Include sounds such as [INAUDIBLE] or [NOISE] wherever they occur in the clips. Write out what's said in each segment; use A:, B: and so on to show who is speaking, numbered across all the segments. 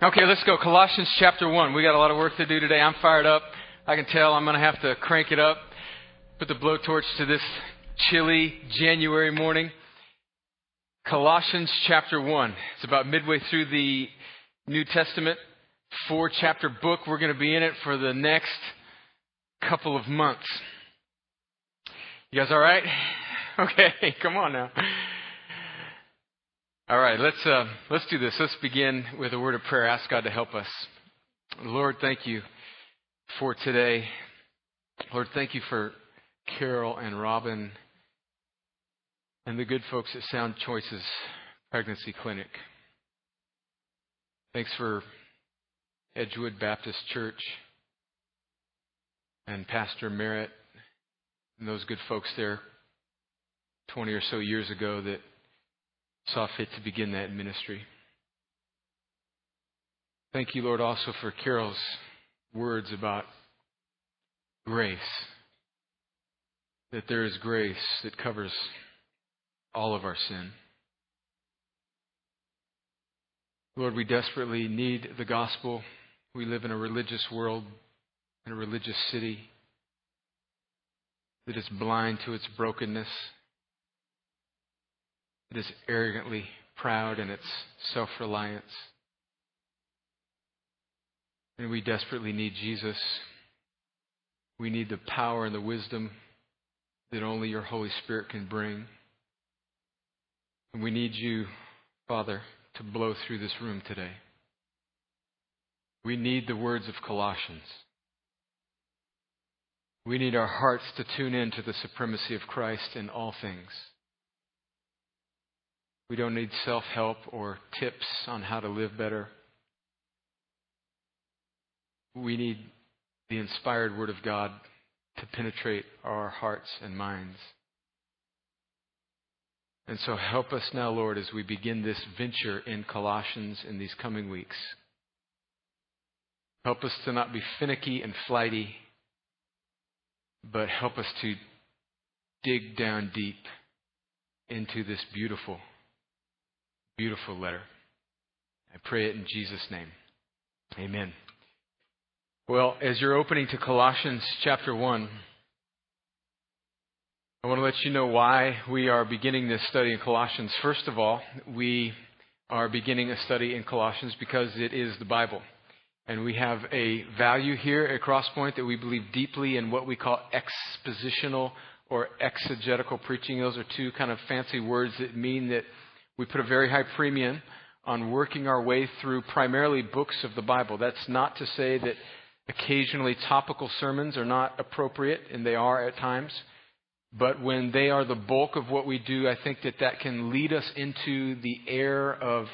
A: Okay, let's go. Colossians chapter 1. We got a lot of work to do today. I'm fired up. I can tell I'm going to have to crank it up, put the blowtorch to this chilly January morning. Colossians chapter 1. It's about midway through the New Testament, four chapter book. We're going to be in it for the next couple of months. You guys all right? [LAUGHS] Okay, come on now. All right, let's uh, let's do this. Let's begin with a word of prayer. Ask God to help us. Lord, thank you for today. Lord, thank you for Carol and Robin and the good folks at Sound Choices Pregnancy Clinic. Thanks for Edgewood Baptist Church and Pastor Merritt and those good folks there 20 or so years ago that saw fit to begin that ministry. Thank you, Lord, also for Carol's words about grace. That there is grace that covers all of our sin. Lord, we desperately need the gospel. We live in a religious world, in a religious city that is blind to its brokenness it is arrogantly proud in its self reliance. And we desperately need Jesus. We need the power and the wisdom that only your Holy Spirit can bring. And we need you, Father, to blow through this room today. We need the words of Colossians. We need our hearts to tune in to the supremacy of Christ in all things. We don't need self help or tips on how to live better. We need the inspired Word of God to penetrate our hearts and minds. And so help us now, Lord, as we begin this venture in Colossians in these coming weeks. Help us to not be finicky and flighty, but help us to dig down deep into this beautiful Beautiful letter. I pray it in Jesus' name. Amen. Well, as you're opening to Colossians chapter 1, I want to let you know why we are beginning this study in Colossians. First of all, we are beginning a study in Colossians because it is the Bible. And we have a value here at Crosspoint that we believe deeply in what we call expositional or exegetical preaching. Those are two kind of fancy words that mean that we put a very high premium on working our way through primarily books of the Bible. That's not to say that occasionally topical sermons are not appropriate, and they are at times. But when they are the bulk of what we do, I think that that can lead us into the air of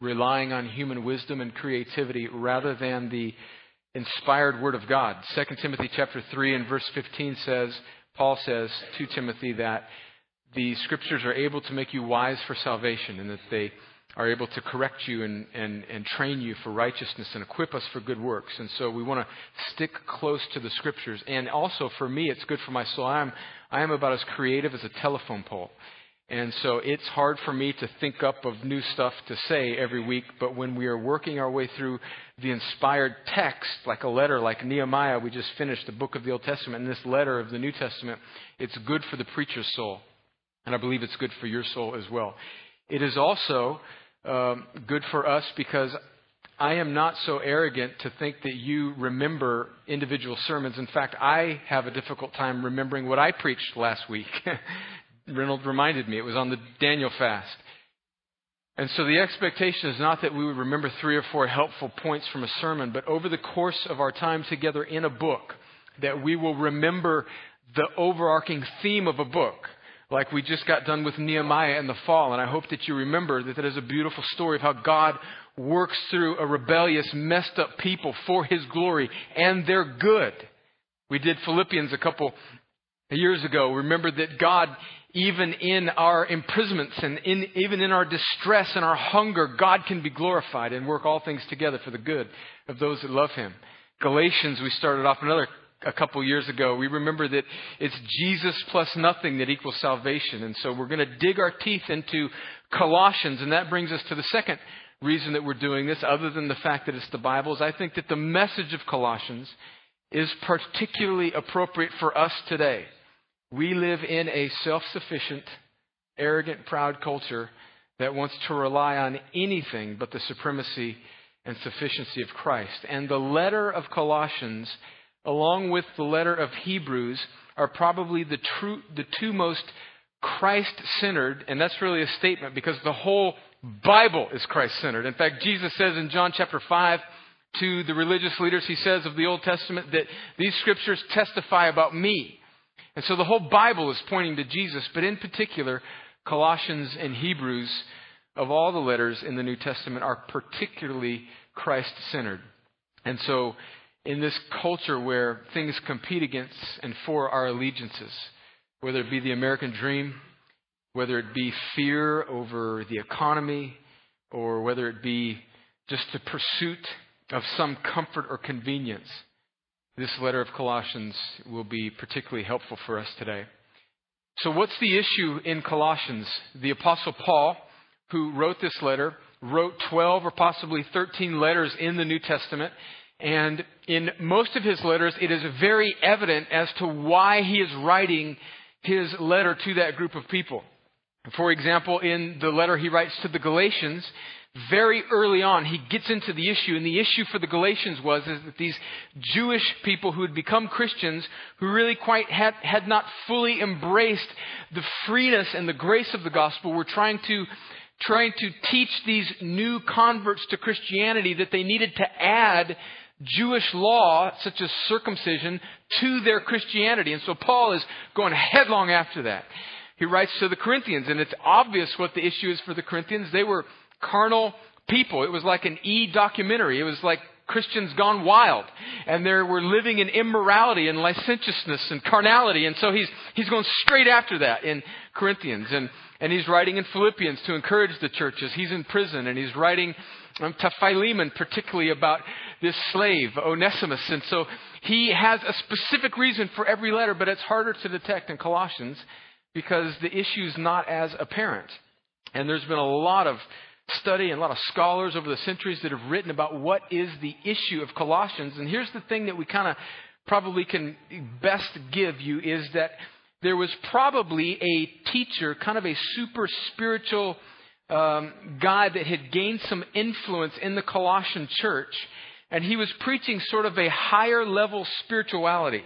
A: relying on human wisdom and creativity rather than the inspired word of God. 2 Timothy chapter 3 and verse 15 says, Paul says to Timothy that the scriptures are able to make you wise for salvation and that they are able to correct you and, and, and train you for righteousness and equip us for good works. And so we want to stick close to the scriptures. And also for me, it's good for my soul. I am, I am about as creative as a telephone pole. And so it's hard for me to think up of new stuff to say every week, but when we are working our way through the inspired text, like a letter like Nehemiah, we just finished the book of the Old Testament, and this letter of the New Testament, it's good for the preacher's soul. And I believe it's good for your soul as well. It is also um, good for us because I am not so arrogant to think that you remember individual sermons. In fact, I have a difficult time remembering what I preached last week. [LAUGHS] Reynolds reminded me it was on the Daniel fast. And so the expectation is not that we would remember three or four helpful points from a sermon, but over the course of our time together in a book, that we will remember the overarching theme of a book like we just got done with Nehemiah in the fall. And I hope that you remember that that is a beautiful story of how God works through a rebellious, messed up people for his glory, and they're good. We did Philippians a couple years ago. Remember that God, even in our imprisonments and in, even in our distress and our hunger, God can be glorified and work all things together for the good of those that love him. Galatians, we started off another a couple years ago, we remember that it's Jesus plus nothing that equals salvation. And so we're going to dig our teeth into Colossians, and that brings us to the second reason that we're doing this, other than the fact that it's the Bible, is I think that the message of Colossians is particularly appropriate for us today. We live in a self sufficient, arrogant, proud culture that wants to rely on anything but the supremacy and sufficiency of Christ. And the letter of Colossians, along with the letter of Hebrews, are probably the, true, the two most Christ centered, and that's really a statement because the whole Bible is Christ centered. In fact, Jesus says in John chapter 5 to the religious leaders, he says of the Old Testament that these scriptures testify about me. And so the whole Bible is pointing to Jesus, but in particular, Colossians and Hebrews, of all the letters in the New Testament, are particularly Christ centered. And so, in this culture where things compete against and for our allegiances, whether it be the American dream, whether it be fear over the economy, or whether it be just the pursuit of some comfort or convenience, this letter of Colossians will be particularly helpful for us today. So, what's the issue in Colossians? The Apostle Paul, who wrote this letter, wrote 12 or possibly 13 letters in the New Testament. And in most of his letters, it is very evident as to why he is writing his letter to that group of people. For example, in the letter he writes to the Galatians, very early on, he gets into the issue, and the issue for the Galatians was is that these Jewish people who had become Christians, who really quite had, had not fully embraced the freeness and the grace of the gospel, were trying to trying to teach these new converts to Christianity that they needed to add Jewish law, such as circumcision, to their Christianity. And so Paul is going headlong after that. He writes to the Corinthians, and it's obvious what the issue is for the Corinthians. They were carnal people. It was like an E documentary. It was like Christians gone wild. And they were living in immorality and licentiousness and carnality. And so he's, he's going straight after that in Corinthians. And, and he's writing in Philippians to encourage the churches. He's in prison and he's writing um, to Philemon, particularly about this slave, Onesimus. And so he has a specific reason for every letter, but it's harder to detect in Colossians because the issue is not as apparent. And there's been a lot of study and a lot of scholars over the centuries that have written about what is the issue of Colossians. And here's the thing that we kind of probably can best give you is that there was probably a teacher, kind of a super spiritual um, guy that had gained some influence in the Colossian church, and he was preaching sort of a higher level spirituality.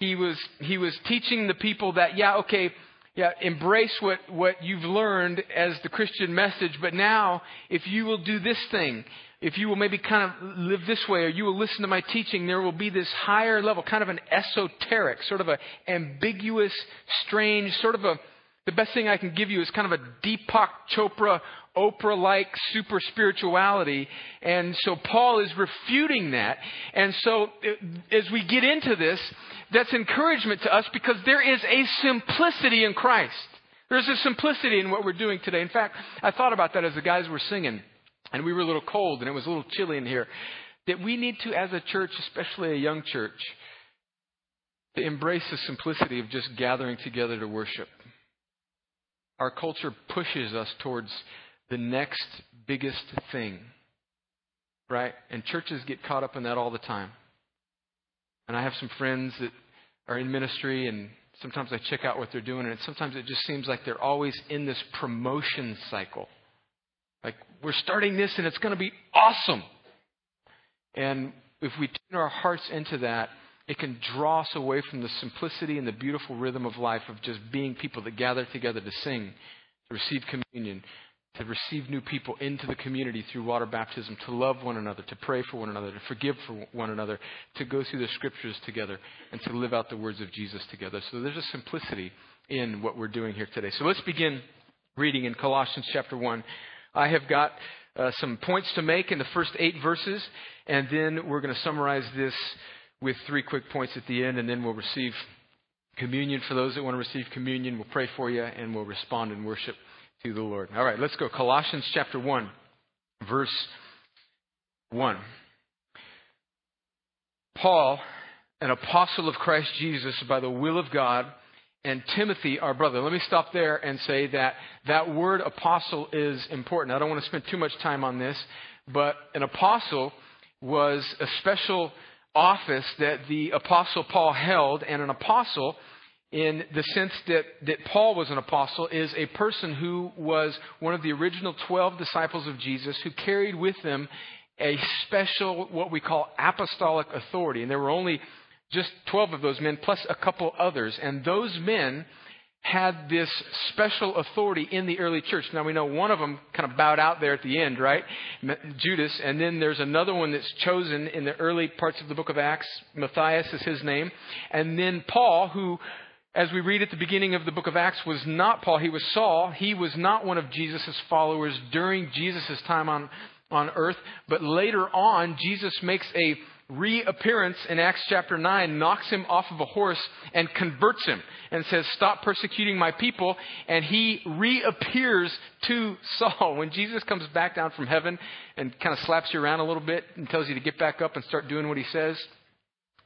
A: He was he was teaching the people that yeah okay yeah, embrace what, what you've learned as the Christian message, but now, if you will do this thing, if you will maybe kind of live this way, or you will listen to my teaching, there will be this higher level, kind of an esoteric, sort of an ambiguous, strange, sort of a, the best thing I can give you is kind of a Deepak Chopra, Oprah like super spirituality. And so Paul is refuting that. And so uh, as we get into this, that's encouragement to us because there is a simplicity in Christ. There's a simplicity in what we're doing today. In fact, I thought about that as the guys were singing, and we were a little cold and it was a little chilly in here. That we need to, as a church, especially a young church, to embrace the simplicity of just gathering together to worship. Our culture pushes us towards the next biggest thing, right? And churches get caught up in that all the time. And I have some friends that are in ministry, and sometimes I check out what they're doing, and sometimes it just seems like they're always in this promotion cycle. Like, we're starting this, and it's going to be awesome. And if we turn our hearts into that, it can draw us away from the simplicity and the beautiful rhythm of life of just being people that gather together to sing, to receive communion, to receive new people into the community through water baptism, to love one another, to pray for one another, to forgive for one another, to go through the scriptures together, and to live out the words of Jesus together. So there's a simplicity in what we're doing here today. So let's begin reading in Colossians chapter 1. I have got uh, some points to make in the first eight verses, and then we're going to summarize this with three quick points at the end, and then we'll receive communion for those that want to receive communion. We'll pray for you, and we'll respond in worship to the Lord. All right, let's go. Colossians chapter 1, verse 1. Paul, an apostle of Christ Jesus by the will of God, and Timothy, our brother. Let me stop there and say that that word apostle is important. I don't want to spend too much time on this, but an apostle was a special office that the apostle Paul held, and an apostle in the sense that, that Paul was an apostle, is a person who was one of the original 12 disciples of Jesus who carried with them a special, what we call apostolic authority. And there were only just 12 of those men, plus a couple others. And those men had this special authority in the early church. Now we know one of them kind of bowed out there at the end, right? Judas. And then there's another one that's chosen in the early parts of the book of Acts. Matthias is his name. And then Paul, who as we read at the beginning of the book of Acts, was not Paul. He was Saul. He was not one of Jesus' followers during Jesus' time on, on earth. But later on, Jesus makes a reappearance in Acts chapter 9, knocks him off of a horse and converts him and says, Stop persecuting my people. And he reappears to Saul. When Jesus comes back down from heaven and kind of slaps you around a little bit and tells you to get back up and start doing what he says,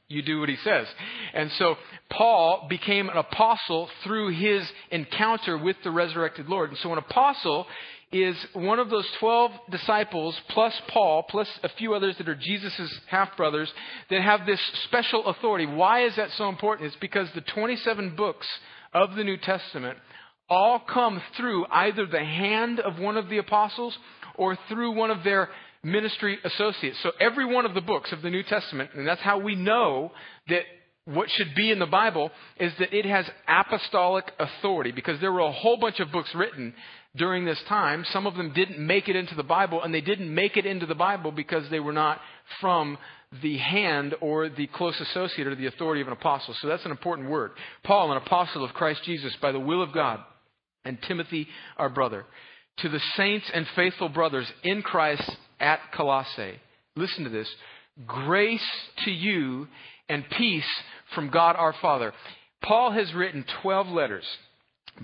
A: you do what he says. And so Paul became an apostle through his encounter with the resurrected Lord. And so an apostle is one of those 12 disciples plus Paul plus a few others that are Jesus' half brothers that have this special authority. Why is that so important? It's because the 27 books of the New Testament all come through either the hand of one of the apostles or through one of their ministry associates. So every one of the books of the New Testament, and that's how we know that what should be in the Bible is that it has apostolic authority because there were a whole bunch of books written during this time. Some of them didn't make it into the Bible, and they didn't make it into the Bible because they were not from the hand or the close associate or the authority of an apostle. So that's an important word. Paul, an apostle of Christ Jesus by the will of God, and Timothy, our brother. To the saints and faithful brothers in Christ at Colossae. Listen to this. Grace to you and peace from God our Father. Paul has written 12 letters,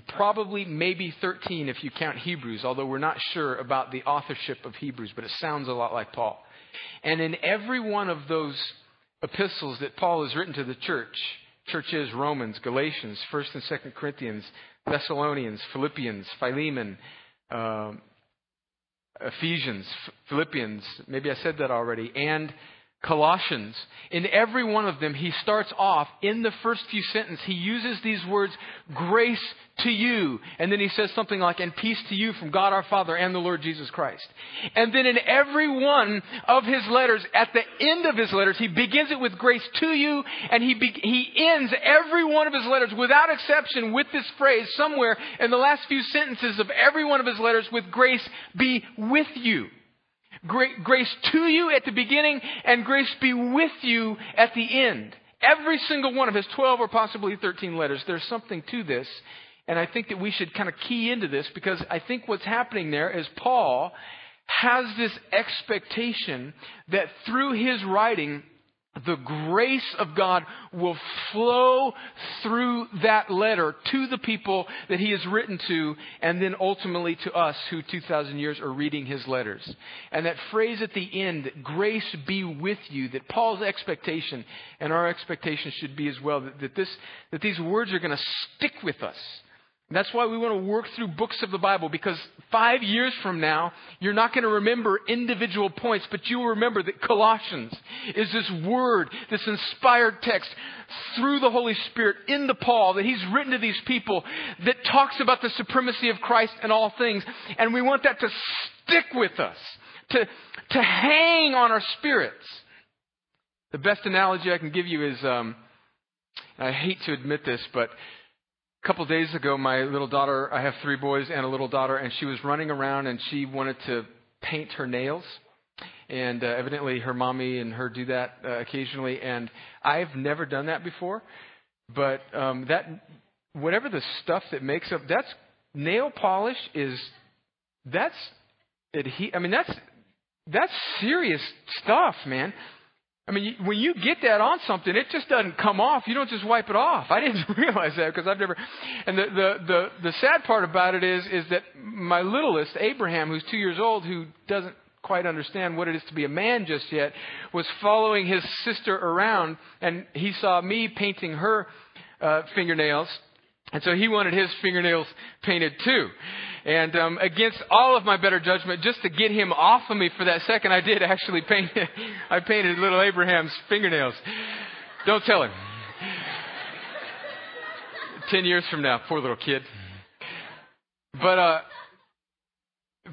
A: probably maybe 13 if you count Hebrews, although we're not sure about the authorship of Hebrews, but it sounds a lot like Paul. And in every one of those epistles that Paul has written to the church, churches Romans, Galatians, 1st and 2nd Corinthians, Thessalonians, Philippians, Philemon, uh, Ephesians, Philippians, maybe I said that already, and Colossians. In every one of them, he starts off in the first few sentences, he uses these words, grace to you. And then he says something like, and peace to you from God our Father and the Lord Jesus Christ. And then in every one of his letters, at the end of his letters, he begins it with grace to you, and he, be- he ends every one of his letters without exception with this phrase somewhere in the last few sentences of every one of his letters with grace be with you. Grace to you at the beginning and grace be with you at the end. Every single one of his 12 or possibly 13 letters, there's something to this. And I think that we should kind of key into this because I think what's happening there is Paul has this expectation that through his writing, the grace of God will flow through that letter to the people that he has written to, and then ultimately to us who 2,000 years are reading his letters. And that phrase at the end, grace be with you, that Paul's expectation and our expectation should be as well, that, that, this, that these words are going to stick with us that's why we want to work through books of the Bible because five years from now, you're not going to remember individual points, but you will remember that Colossians is this word, this inspired text through the Holy Spirit into Paul that he's written to these people that talks about the supremacy of Christ in all things. And we want that to stick with us, to, to hang on our spirits. The best analogy I can give you is, um, I hate to admit this, but couple of days ago, my little daughter, I have three boys and a little daughter, and she was running around and she wanted to paint her nails. And uh, evidently, her mommy and her do that uh, occasionally. And I've never done that before. But um, that, whatever the stuff that makes up, that's nail polish is, that's, adhe- I mean, that's, that's serious stuff, man. I mean, when you get that on something, it just doesn't come off. You don't just wipe it off. [LAUGHS] I didn't [LAUGHS] realize that because I've never. And the, the the the sad part about it is is that my littlest Abraham, who's two years old, who doesn't quite understand what it is to be a man just yet, was following his sister around, and he saw me painting her uh, fingernails, And so he wanted his fingernails painted too. And um, against all of my better judgment, just to get him off of me for that second, I did actually paint. [LAUGHS] I painted little Abraham's fingernails. Don't tell him. Ten years from now, poor little kid. But uh,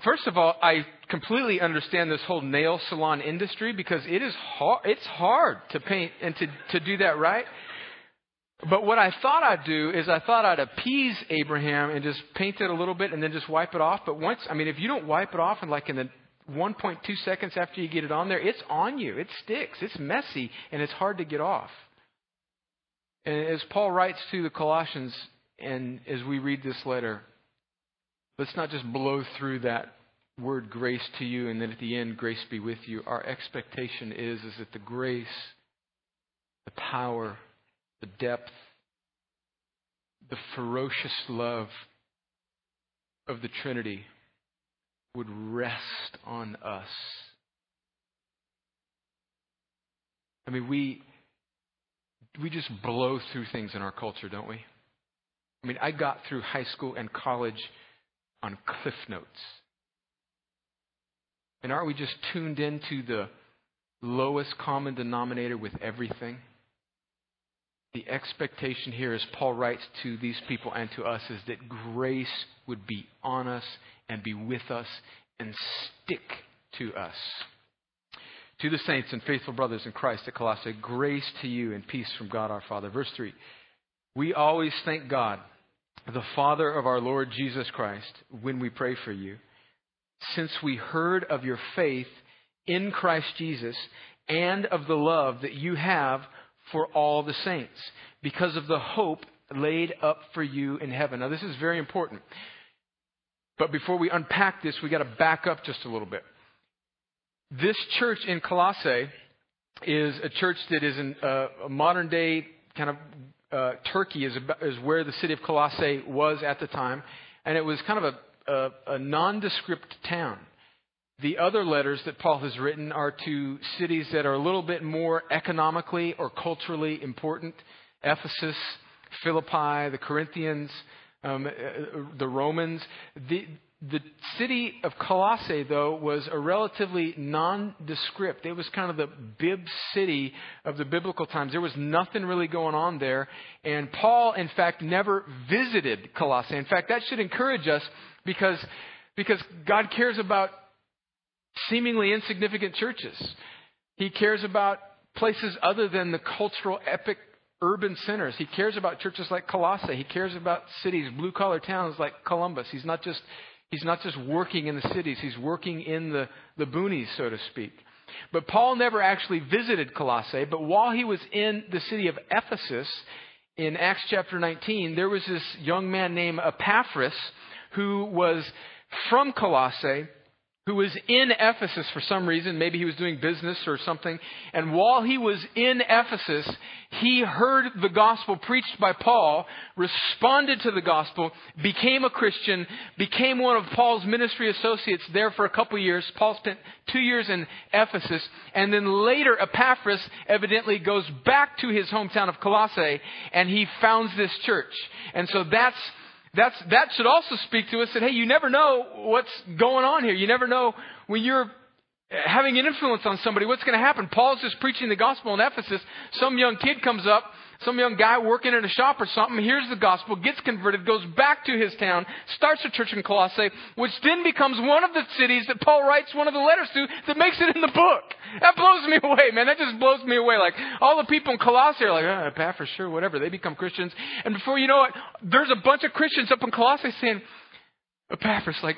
A: first of all, I completely understand this whole nail salon industry because it is hard. It's hard to paint and to to do that right. But what I thought I'd do is I thought I'd appease Abraham and just paint it a little bit and then just wipe it off. But once, I mean, if you don't wipe it off in like in the 1.2 seconds after you get it on there, it's on you. It sticks. It's messy and it's hard to get off. And as Paul writes to the Colossians, and as we read this letter, let's not just blow through that word grace to you and then at the end grace be with you. Our expectation is is that the grace, the power, the depth, the ferocious love of the Trinity would rest on us. I mean, we we just blow through things in our culture, don't we? I mean, I got through high school and college on cliff notes. And aren't we just tuned into the lowest common denominator with everything? The expectation here, as Paul writes to these people and to us, is that grace would be on us and be with us and stick to us. To the saints and faithful brothers in Christ at Colossae, grace to you and peace from God our Father. Verse 3 We always thank God, the Father of our Lord Jesus Christ, when we pray for you, since we heard of your faith in Christ Jesus and of the love that you have for all the saints because of the hope laid up for you in heaven. Now, this is very important. But before we unpack this, we got to back up just a little bit. This church in Colossae is a church that is in uh, a modern day kind of uh, Turkey is, is where the city of Colossae was at the time, and it was kind of a, a, a nondescript town. The other letters that Paul has written are to cities that are a little bit more economically or culturally important Ephesus, Philippi, the Corinthians, um, uh, the Romans. The, the city of Colossae, though, was a relatively nondescript. It was kind of the bib city of the biblical times. There was nothing really going on there. And Paul, in fact, never visited Colossae. In fact, that should encourage us because, because God cares about seemingly insignificant churches. He cares about places other than the cultural, epic, urban centers. He cares about churches like Colossae. He cares about cities, blue collar towns like Columbus. He's not just He's not just working in the cities, he's working in the, the boonies, so to speak. But Paul never actually visited Colossae, but while he was in the city of Ephesus, in Acts chapter 19, there was this young man named Epaphras who was from Colossae who was in Ephesus for some reason. Maybe he was doing business or something. And while he was in Ephesus, he heard the gospel preached by Paul, responded to the gospel, became a Christian, became one of Paul's ministry associates there for a couple years. Paul spent two years in Ephesus. And then later, Epaphras evidently goes back to his hometown of Colossae and he founds this church. And so that's that's, that should also speak to us that, hey, you never know what's going on here. You never know when you're having an influence on somebody, what's going to happen. Paul's just preaching the gospel in Ephesus. Some young kid comes up some young guy working in a shop or something hears the gospel, gets converted, goes back to his town, starts a church in Colossae, which then becomes one of the cities that Paul writes one of the letters to that makes it in the book. That blows me away, man. That just blows me away. Like, all the people in Colossae are like, oh, Epaphras, sure, whatever. They become Christians. And before you know it, there's a bunch of Christians up in Colossae saying, Epaphras, like,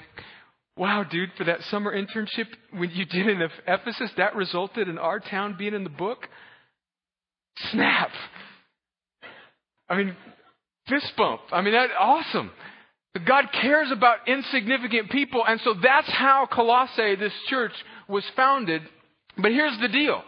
A: wow, dude, for that summer internship when you did in Ephesus, that resulted in our town being in the book? Snap. I mean, fist bump. I mean, that's awesome. God cares about insignificant people, and so that's how Colossae, this church, was founded. But here's the deal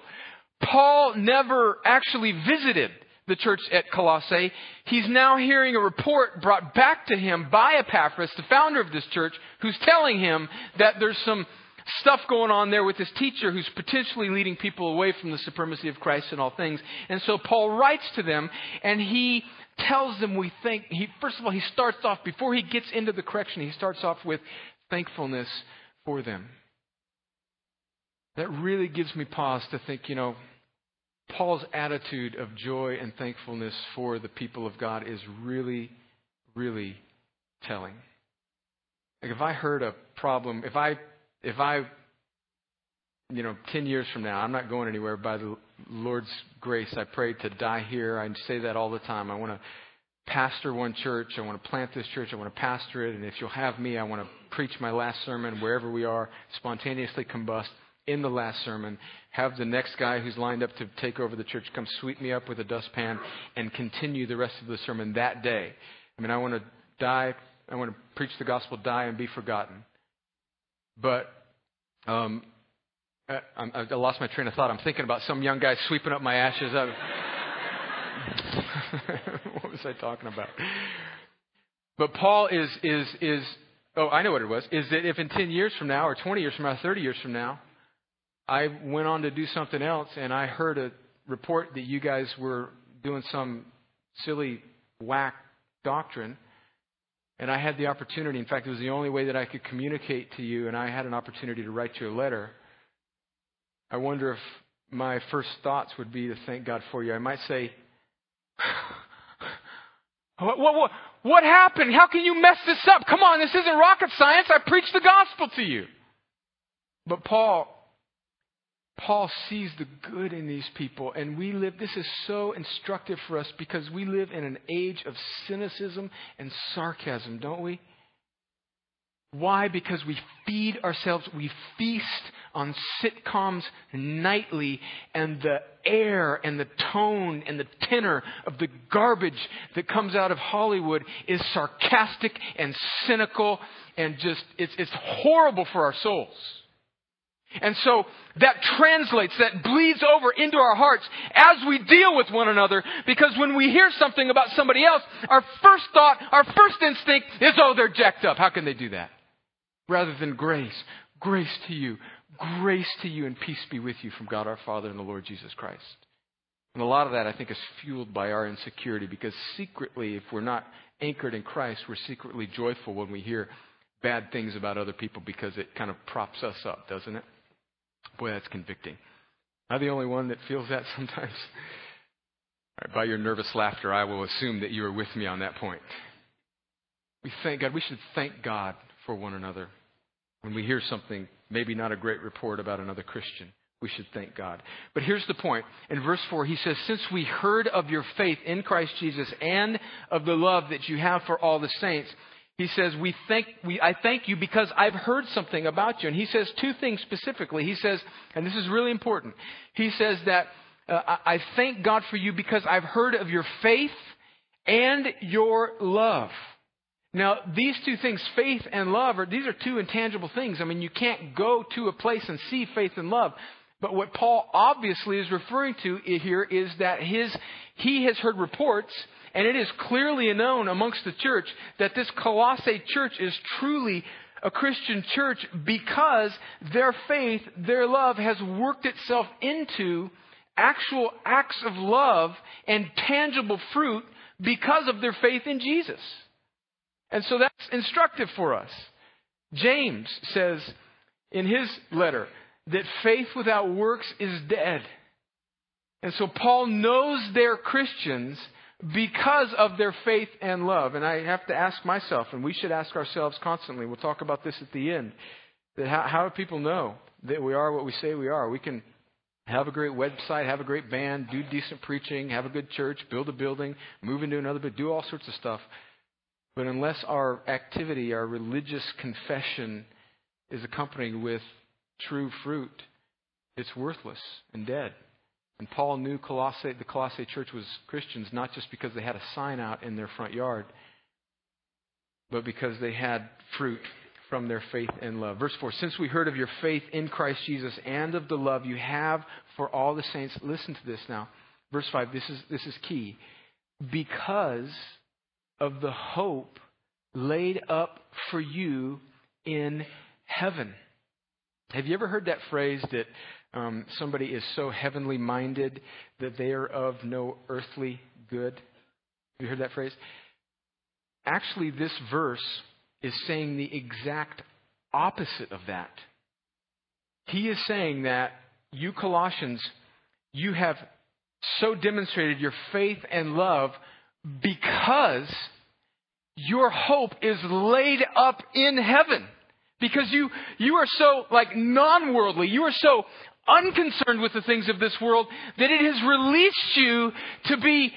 A: Paul never actually visited the church at Colossae. He's now hearing a report brought back to him by Epaphras, the founder of this church, who's telling him that there's some
B: stuff going on there with this teacher who's potentially leading people away from the supremacy of Christ in all things. And so Paul writes to them and he tells them we think, he, first of all, he starts off, before he gets into the correction, he starts off with thankfulness for them. That really gives me pause to think, you know, Paul's attitude of joy and thankfulness for the people of God is really, really telling. Like if I heard a problem, if I, if I, you know, 10 years from now, I'm not going anywhere by the Lord's grace. I pray to die here. I say that all the time. I want to pastor one church. I want to plant this church. I want to pastor it. And if you'll have me, I want to preach my last sermon wherever we are, spontaneously combust in the last sermon. Have the next guy who's lined up to take over the church come sweep me up with a dustpan and continue the rest of the sermon that day. I mean, I want to die I want to preach the gospel, die, and be forgotten. But um, I, I, lost my train of thought. I'm thinking about some young guy sweeping up my ashes. [LAUGHS] what was I talking about? But Paul is is is oh I know what it was is that if in 10 years from now or 20 years from now 30 years from now I went on to do something else and I heard a report that you guys were doing some silly whack doctrine and I had the opportunity, in fact, it was the only way that I could communicate to you, and I had an opportunity to write you a letter. I wonder if my first thoughts would be to thank God for you. I might say, [SIGHS] what, what, what, what happened? How can you mess this up? Come on, this isn't rocket science. I preached the gospel to you. But Paul Paul sees the good in these people, and we live, this is so instructive for us because we live in an age of cynicism and sarcasm, don't we? Why? Because we feed ourselves, we feast on sitcoms nightly, and the air and the tone and the tenor of the garbage that comes out of Hollywood is sarcastic and cynical and just, it's, it's horrible for our souls. And so that translates, that bleeds over into our hearts as we deal with one another because when we hear something about somebody else, our first thought, our first instinct is, oh, they're jacked up. How can they do that? Rather than grace. Grace to you. Grace to you and peace be with you from God our Father and the Lord Jesus Christ. And a lot of that, I think, is fueled by our insecurity because secretly, if we're not anchored in Christ, we're secretly joyful when we hear bad things about other people because it kind of props us up, doesn't it? Boy, that's convicting. Am I the only one that feels that [LAUGHS] sometimes? By your nervous laughter, I will assume that you are with me on that point. We thank God. We should thank God for one another. When we hear something, maybe not a great report about another Christian, we should thank God. But here's the point. In verse 4, he says, Since we heard of your faith in Christ Jesus and of the love that you have for all the saints, he says, we thank, we, I thank you because I've heard something about you. And he says two things specifically. He says, and this is really important. He says that uh, I, thank God for you because I've heard of your faith and your love. Now, these two things, faith and love, are, these are two intangible things. I mean, you can't go to a place and see faith and love. But what Paul obviously is referring to here is that his, he has heard reports and it is clearly known amongst the church that this Colossae church is truly a Christian church because their faith, their love has worked itself into actual acts of love and tangible fruit because of their faith in Jesus. And so that's instructive for us. James says in his letter that faith without works is dead. And so Paul knows they're Christians because of their faith and love. And I have to ask myself, and we should ask ourselves constantly, we'll talk about this at the end, that how, how do people know that we are what we say we are? We can have a great website, have a great band, do decent preaching, have a good church, build a building, move into another, but do all sorts of stuff. But unless our activity, our religious confession is accompanied with true fruit, it's worthless and dead. And Paul knew Colossae, the Colossae church was Christians not just because they had a sign out in their front yard, but because they had fruit from their faith and love. Verse 4 Since we heard of your faith in Christ Jesus and of the love you have for all the saints, listen to this now. Verse 5, this is, this is key. Because of the hope laid up for you in heaven.
A: Have you ever heard that phrase that um, somebody is so heavenly minded that they are of no earthly good? Have you heard that phrase? Actually, this verse is saying the exact opposite of that. He is saying that you Colossians, you have so demonstrated your faith and love because your hope is laid up in heaven. Because you, you are so like non-worldly, you are so unconcerned with the things of this world that it has released you to be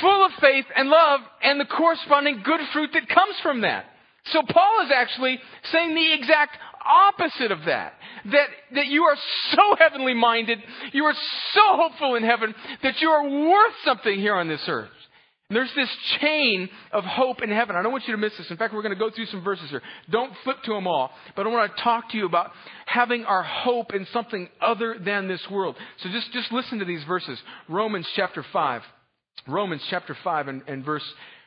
A: full of faith and love and the corresponding good fruit that comes from that. So Paul is actually saying the exact opposite of that. That, that you are so heavenly minded, you are so hopeful in heaven, that you are worth something here on this earth. There's this chain of hope in heaven. I don't want you to miss this. In fact, we're going to go through some verses here. Don't flip to them all. But I want to talk to you about having our hope in something other than this world. So just, just listen to these verses. Romans chapter 5. Romans chapter 5 and, and verse,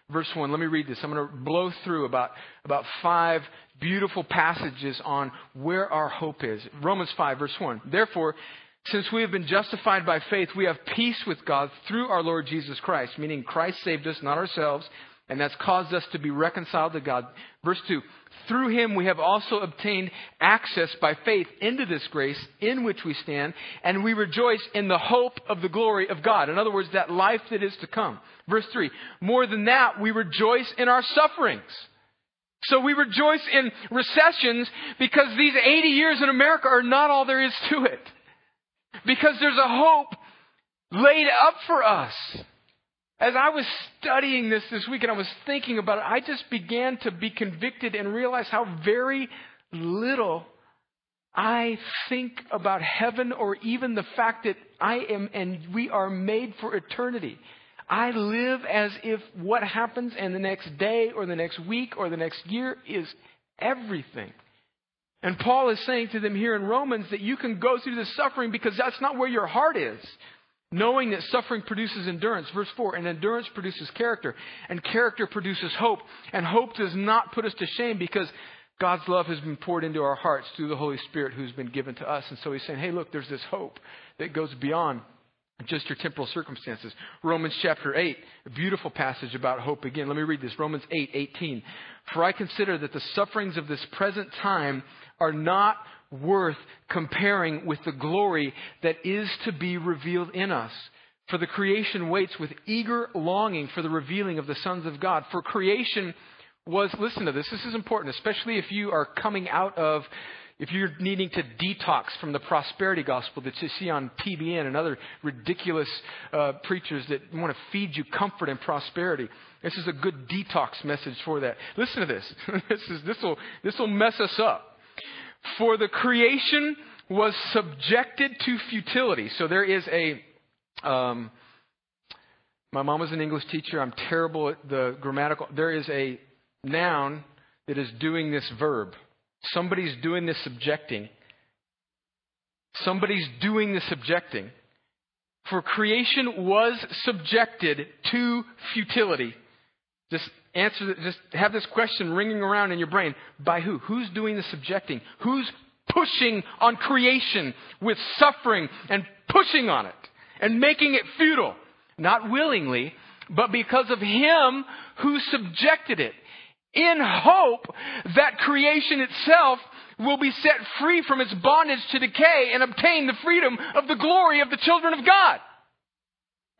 A: verse 1. Let me read this. I'm going to blow through about, about five beautiful passages on where our hope is. Romans 5, verse 1. Therefore, since we have been justified by faith, we have peace with God through our Lord Jesus Christ, meaning Christ saved us, not ourselves, and that's caused us to be reconciled to God. Verse 2 Through him we have also obtained access by faith into this grace in which we stand, and we rejoice in the hope of the glory of God. In other words, that life that is to come. Verse 3 More than that, we rejoice in our sufferings. So we rejoice in recessions because these 80 years in America are not all there is to it. Because there's a hope laid up for us. As I was studying this this week and I was thinking about it, I just began to be convicted and realize how very little I think about heaven or even the fact that I am and we are made for eternity. I live as if what happens in the next day or the next week or the next year is everything. And Paul is saying to them here in Romans that you can go through the suffering because that's not where your heart is. Knowing that suffering produces endurance. Verse 4, and endurance produces character, and character produces hope. And hope does not put us to shame because God's love has been poured into our hearts through the Holy Spirit who's been given to us. And so he's saying, hey, look, there's this hope that goes beyond just your temporal circumstances. Romans chapter 8, a beautiful passage about hope again. Let me read this. Romans 8, 18. For I consider that the sufferings of this present time are not worth comparing with the glory that is to be revealed in us. For the creation waits with eager longing for the revealing of the sons of God. For creation was, listen to this, this is important, especially if you are coming out of if you're needing to detox from the prosperity gospel that you see on TBN and other ridiculous uh, preachers that want to feed you comfort and prosperity, this is a good detox message for that. Listen to this. [LAUGHS] this is this will this will mess us up. For the creation was subjected to futility. So there is a. Um, my mom was an English teacher. I'm terrible at the grammatical. There is a noun that is doing this verb. Somebody's doing this subjecting. Somebody's doing the subjecting. For creation was subjected to futility. Just answer, just have this question ringing around in your brain. By who? Who's doing the subjecting? Who's pushing on creation with suffering and pushing on it and making it futile? Not willingly, but because of Him who subjected it in hope that creation itself will be set free from its bondage to decay and obtain the freedom of the glory of the children of God.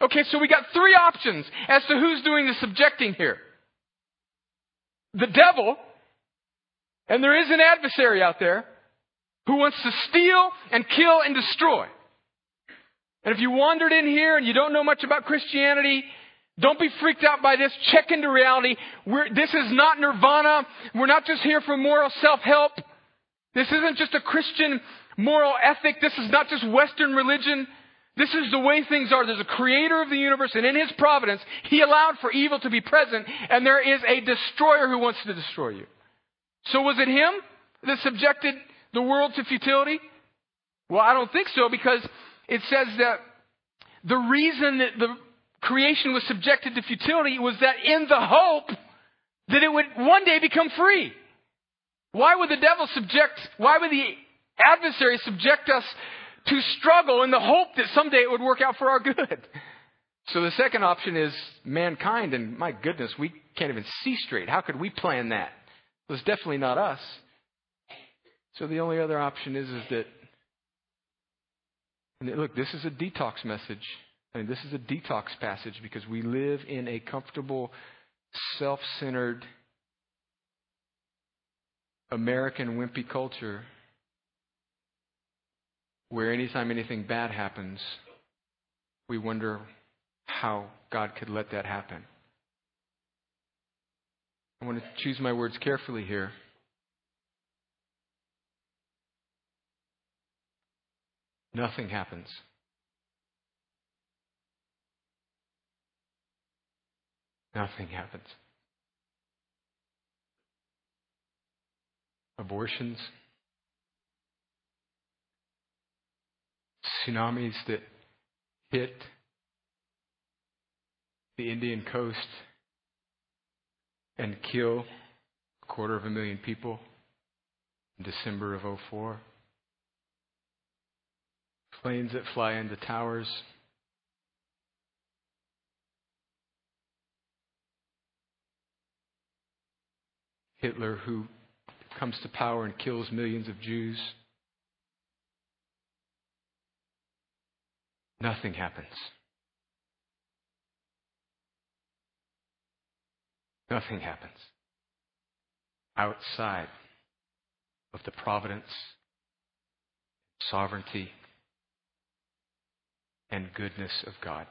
A: Okay, so we got three options as to who's doing the subjecting here. The devil, and there is an adversary out there who wants to steal and kill and destroy. And if you wandered in here and you don't know much about Christianity, don't be freaked out by this. Check into reality. We're, this is not nirvana. We're not just here for moral self-help. This isn't just a Christian moral ethic. This is not just Western religion. This is the way things are. There's a creator of the universe, and in his providence, he allowed for evil to be present, and there is a destroyer who wants to destroy you. So was it him that subjected the world to futility? Well, I don't think so, because it says that the reason that the creation was subjected to futility was that in the hope that it would one day become free. Why would the devil subject, why would the
B: adversaries subject us to struggle in the hope that someday it would work out for our good. [LAUGHS] So the second option is mankind, and my goodness, we can't even see straight. How could we plan that? Was definitely not us. So the only other option is, is that, and look, this is a detox message. I mean, this is a detox passage because we live in a comfortable, self centered, American wimpy culture where anytime anything bad happens, we wonder how God could let that happen. I want to choose my words carefully here. Nothing happens. Nothing happens. Abortions, tsunamis that hit the Indian coast and kill a quarter of a million people in December of 04. Planes that fly into towers. Hitler, who comes to power and kills millions of Jews. Nothing happens. Nothing happens outside of the providence, sovereignty, and goodness of God.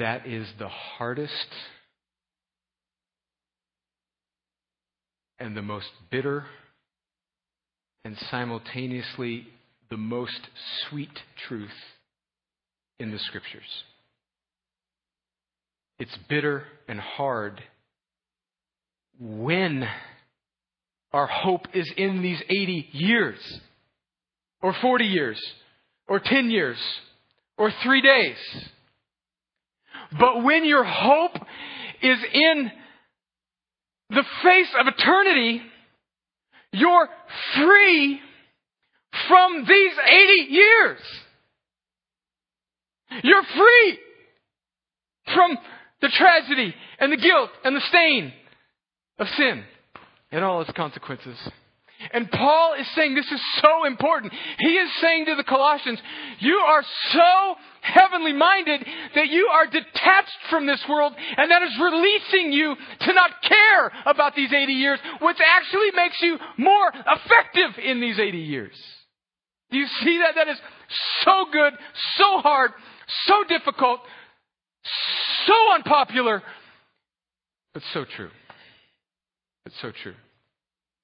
B: That is the hardest and the most bitter and simultaneously the most sweet truth in the scriptures. It's bitter and hard when our hope is in these 80 years, or 40 years, or 10 years, or three days. But when your hope is in the face of eternity, you're free from these 80 years. You're free from the tragedy and the guilt and the stain of sin and all its consequences. And Paul is saying this is so important. He is saying to the Colossians, you are so heavenly minded that you are detached from this world and that is releasing you to not care about these 80 years, which actually makes you more effective in these 80 years. Do you see that? That is so good, so hard, so difficult, so unpopular, but so true. It's so true.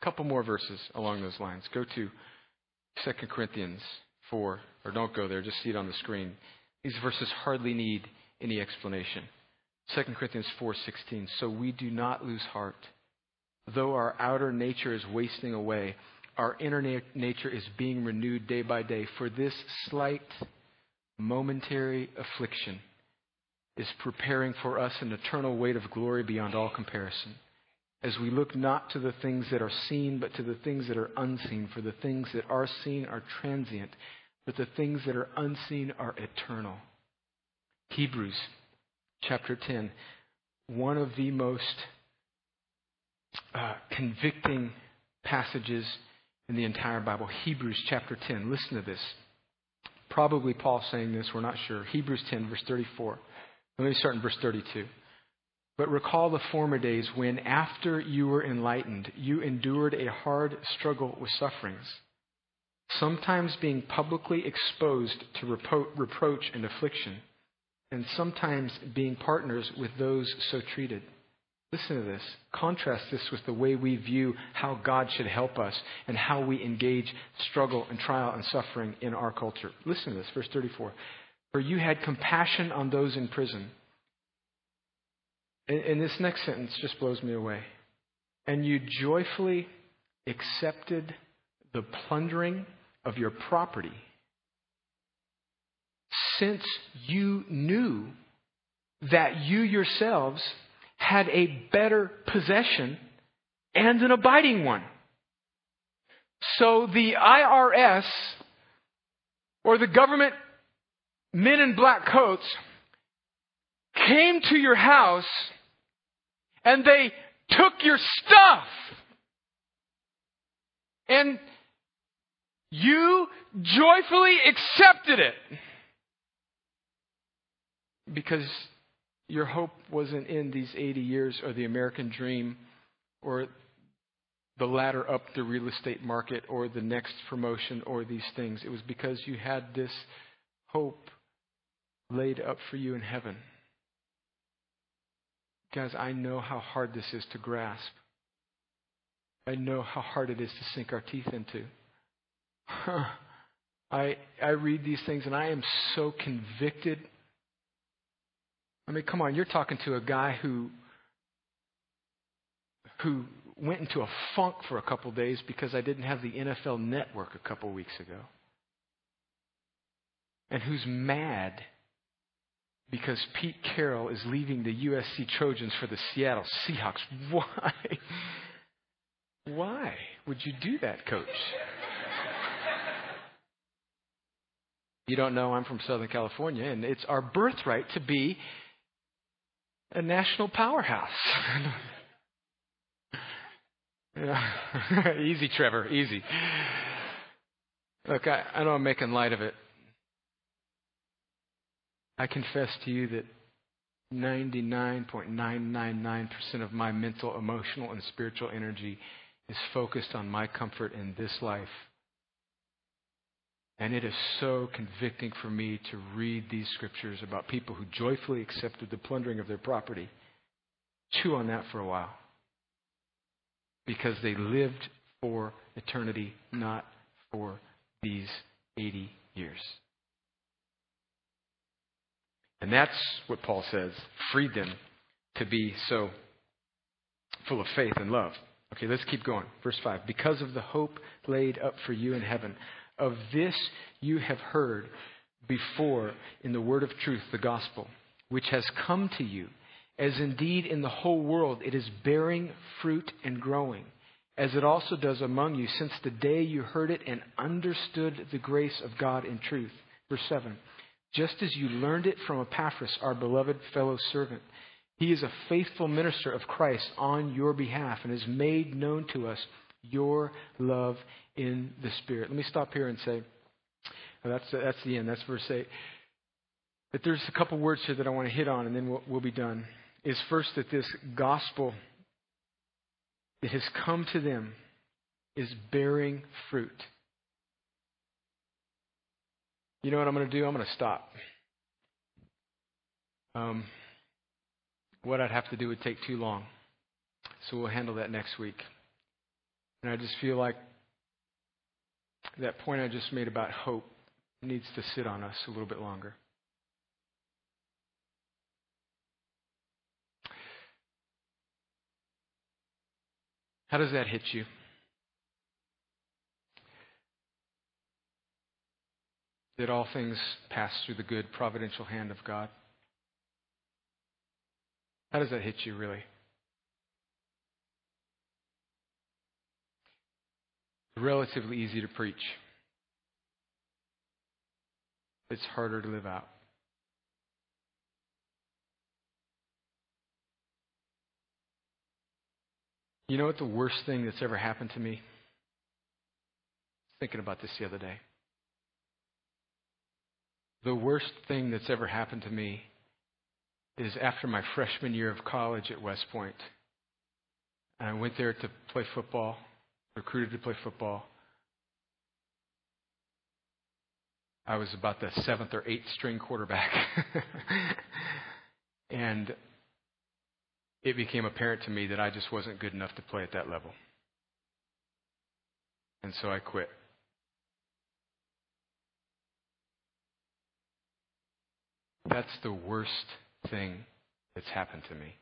B: A couple more verses along those lines. Go to 2 Corinthians 4, or don't go there, just see it on the screen. These verses hardly need any explanation. 2 Corinthians 4:16 So we do not lose heart. Though our outer nature is wasting away, our inner nature is being renewed day by day. For this slight momentary affliction is preparing for us an eternal weight of glory beyond all comparison. As we look not to the things that are seen, but to the things that are unseen. For the things that are seen are transient, but the things that are unseen are eternal. Hebrews chapter 10, one of the most uh, convicting passages in the entire Bible. Hebrews chapter 10. Listen to this. Probably Paul saying this, we're not sure. Hebrews 10, verse 34. Let me start in verse 32. But recall the former days when, after you were enlightened, you endured a hard struggle with sufferings, sometimes being publicly exposed to repro- reproach and affliction, and sometimes being partners with those so treated. Listen to this. Contrast this with the way we view how God should help us and how we engage struggle and trial and suffering in our culture. Listen to this, verse 34. For you had compassion on those in prison. And, and this next sentence just blows me away. And you joyfully accepted the plundering of your property since you knew that you yourselves had a better possession and an abiding one. So the IRS or the government men in black coats came to your house and they took your stuff. And you joyfully accepted it. Because your hope wasn't in these 80 years or the American dream or the ladder up the real estate market or the next promotion or these things. It was because you had this hope laid up for you in heaven. Guys, I know how hard this is to grasp. I know how hard it is to sink our teeth into. [LAUGHS] I I read these things and I am so convicted. I mean, come on, you're talking to a guy who who went into a funk for a couple days because I didn't have the NFL network a couple weeks ago. And who's mad because Pete Carroll is leaving the USC Trojans for the Seattle Seahawks. [LAUGHS] Why? Why would you do that, coach? you don't know I'm from Southern California, and it's our birthright to be a national powerhouse. [LAUGHS] [LAUGHS] easy, Trevor, easy. Look, I, I know I'm making light of it. I confess to you that 99.999% of my mental, emotional, and spiritual energy is focused on my comfort in this life. And it is so convicting for me to read these scriptures about people who joyfully accepted the plundering of their property. Chew on that for a while. Because they lived for eternity, not for these 80 years. And that's what Paul says freed them to be so full of faith and love. Okay, let's keep going. Verse 5. Because of the hope laid up for you in heaven, of this you have heard before in the word of truth, the gospel, which has come to you, as indeed in the whole world it is bearing fruit and growing, as it also does among you since the day you heard it and understood the grace of God in truth. Verse 7 just as you learned it from Epaphras, our beloved fellow servant. He is a faithful minister of Christ on your behalf and has made known to us your love in the Spirit. Let me stop here and say, that's, that's the end. That's verse 8. But there's a couple words here that I want to hit on, and then we'll, we'll be done. Is first that this gospel that has come to them is bearing fruit. You know what I'm going to do? I'm going to stop. Um, what I'd have to do would take too long. So we'll handle that next week. And I just feel like that point I just made about hope needs to sit on us a little bit longer. How does that hit you? that all things pass through the good providential hand of God? How does that hit you, really? Relatively easy to preach. It's harder to live out. You know what the worst thing that's ever happened to me? Thinking about this the other day the worst thing that's ever happened to me is after my freshman year of college at West Point. And I went there to play football, recruited to play football. I was about the seventh or eighth string quarterback. [LAUGHS] and it became apparent to me that I just wasn't good enough to play at that level. And so I quit. That's the worst thing that's happened to me.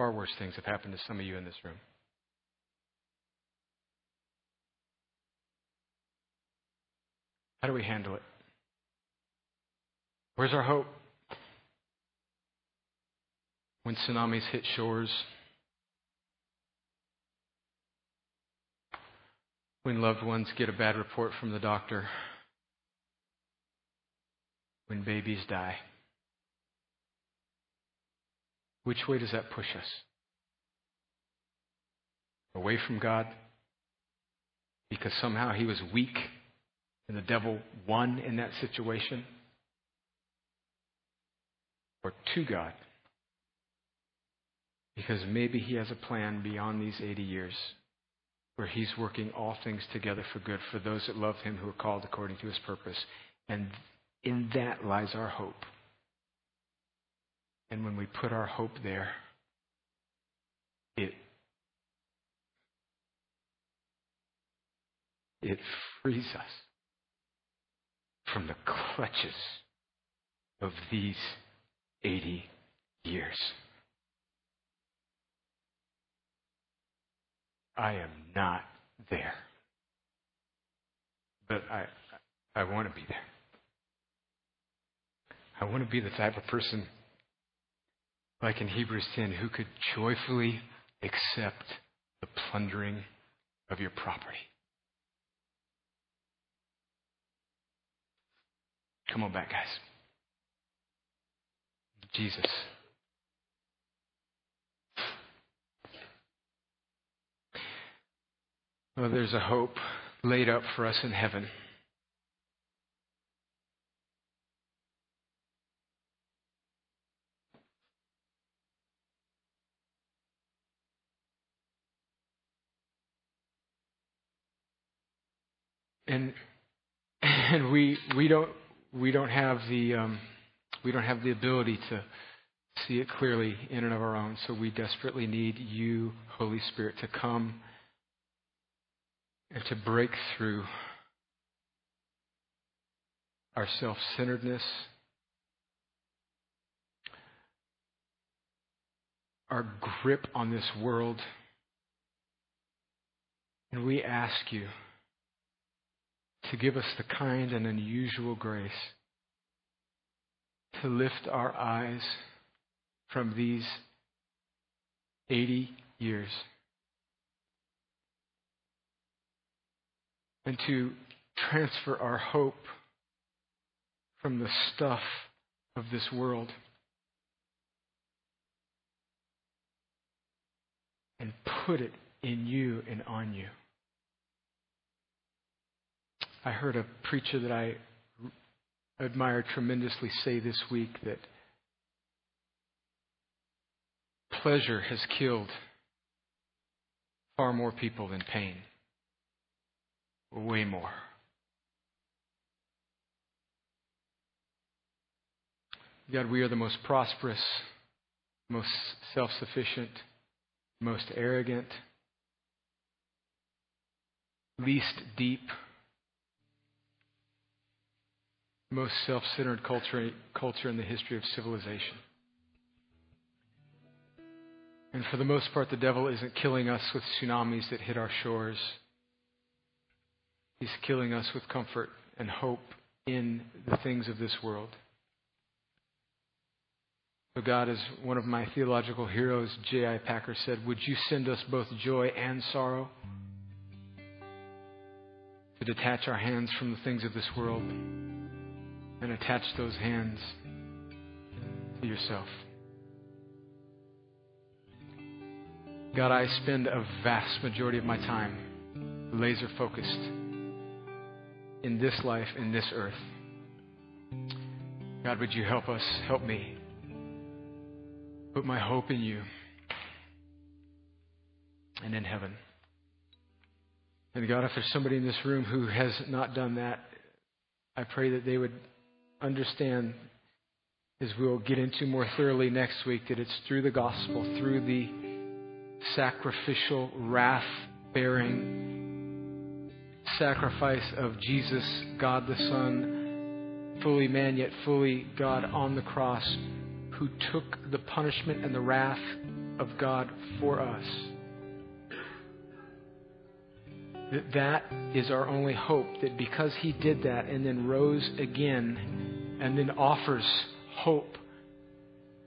A: Far worse things have happened to some of you in this room. How do we handle it? Where's our hope? When tsunamis hit shores, when loved ones get a bad report from the doctor, when babies die. Which way does that push us? Away from God? Because somehow he was weak and the devil won in that situation? Or to God? Because maybe he has a plan beyond these 80 years where he's working all things together for good for those that love him who are called according to his purpose. And in that lies our hope. And when we put our hope there, it it frees us from the clutches of these 80 years. I am not there. But I I want to be there. I want to be the type of person like in Hebrews 10 who could joyfully accept the plundering of your property. Come on back, guys. Jesus. Well, there's a hope laid up for us in heaven. And [LAUGHS] and we we don't we don't have the um, we don't have the ability to see it clearly in and of our own. So we desperately need you, Holy Spirit, to come and to break through our self centeredness, our grip on this world. And we ask you to give us the kind and unusual grace to lift our eyes from these 80 years and to transfer our hope from the stuff of this world and put it in you and on you. I heard a preacher that I admire tremendously say this week that pleasure has killed far more people than pain. Way more. God, we are the most prosperous, most self sufficient, most arrogant, least deep, most self centered culture, culture in the history of civilization. And for the most part, the devil isn't killing us with tsunamis that hit our shores. He's killing us with comfort and hope in the things of this world. So, God, as one of my theological heroes, J.I. Packer, said, Would you send us both joy and sorrow? To detach our hands from the things of this world and attach those hands to yourself. God, I spend a vast majority of my time laser focused in this life, in this earth. God, would you help us, help me put my hope in you and in heaven. And God, if there's somebody in this room who has not done that, I pray that they would understand, as we'll get into more thoroughly next week, that it's through the gospel, through the sacrificial, wrath bearing sacrifice of Jesus, God the Son, fully man yet fully God on the cross, who took the punishment and the wrath of God for us. That that is our only hope, that because He did that and then rose again and then offers hope,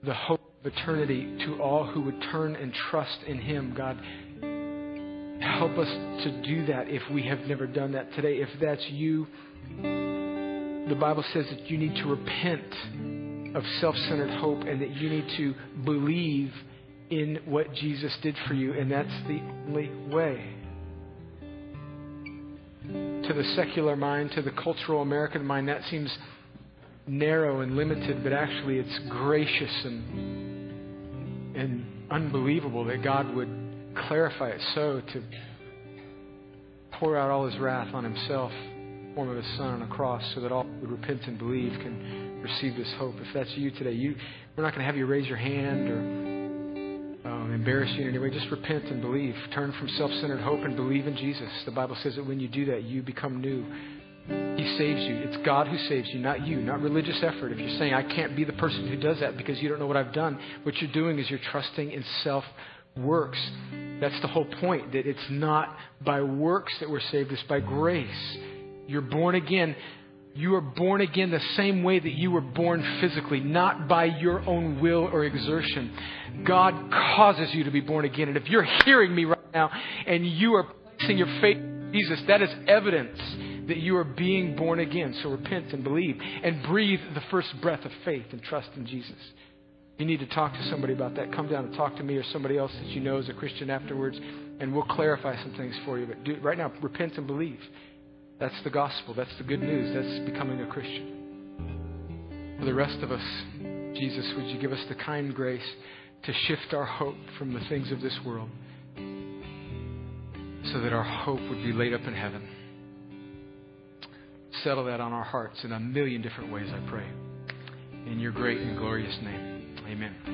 A: the hope of eternity to all who would turn and trust in Him, God, help us to do that if we have never done that today. If that's you, the Bible says that you need to repent of self centered hope and that you need to believe in what Jesus did for you, and that's the only way. To the secular mind, to the cultural American mind, that seems narrow and limited, but actually it's gracious and, and unbelievable that God would clarify it so to pour out all his wrath on himself form of his son on a cross so that all who repent and believe can receive this hope. If that's you today, you, we're not going to have you raise your hand or um, embarrass you in any way. Just repent and believe. Turn from self centered hope and believe in Jesus. The Bible says that when you do that, you become new. He saves you. It's God who saves you, not you, not religious effort. If you're saying, I can't be the person who does that because you don't know what I've done, what you're doing is you're trusting in self works. That's the whole point, that it's not by works that we're saved, it's by grace. You're born again. You are born again the same way that you were born physically, not by your own will or exertion. God causes you to be born again. And if you're hearing me right now and you are placing your faith in Jesus, that is evidence that you are being born again. So repent and believe and breathe the first breath of faith and trust in Jesus. You need to talk to somebody about that. Come down and talk to me or somebody else that you know is a Christian afterwards, and we'll clarify some things for you. But do, right now, repent and believe. That's the gospel. That's the good news. That's becoming a Christian. For the rest of us, Jesus, would you give us the kind grace to shift our hope from the things of this world so that our hope would be laid up in heaven? Settle that on our hearts in a million different ways, I pray. In your great and glorious name. Amen.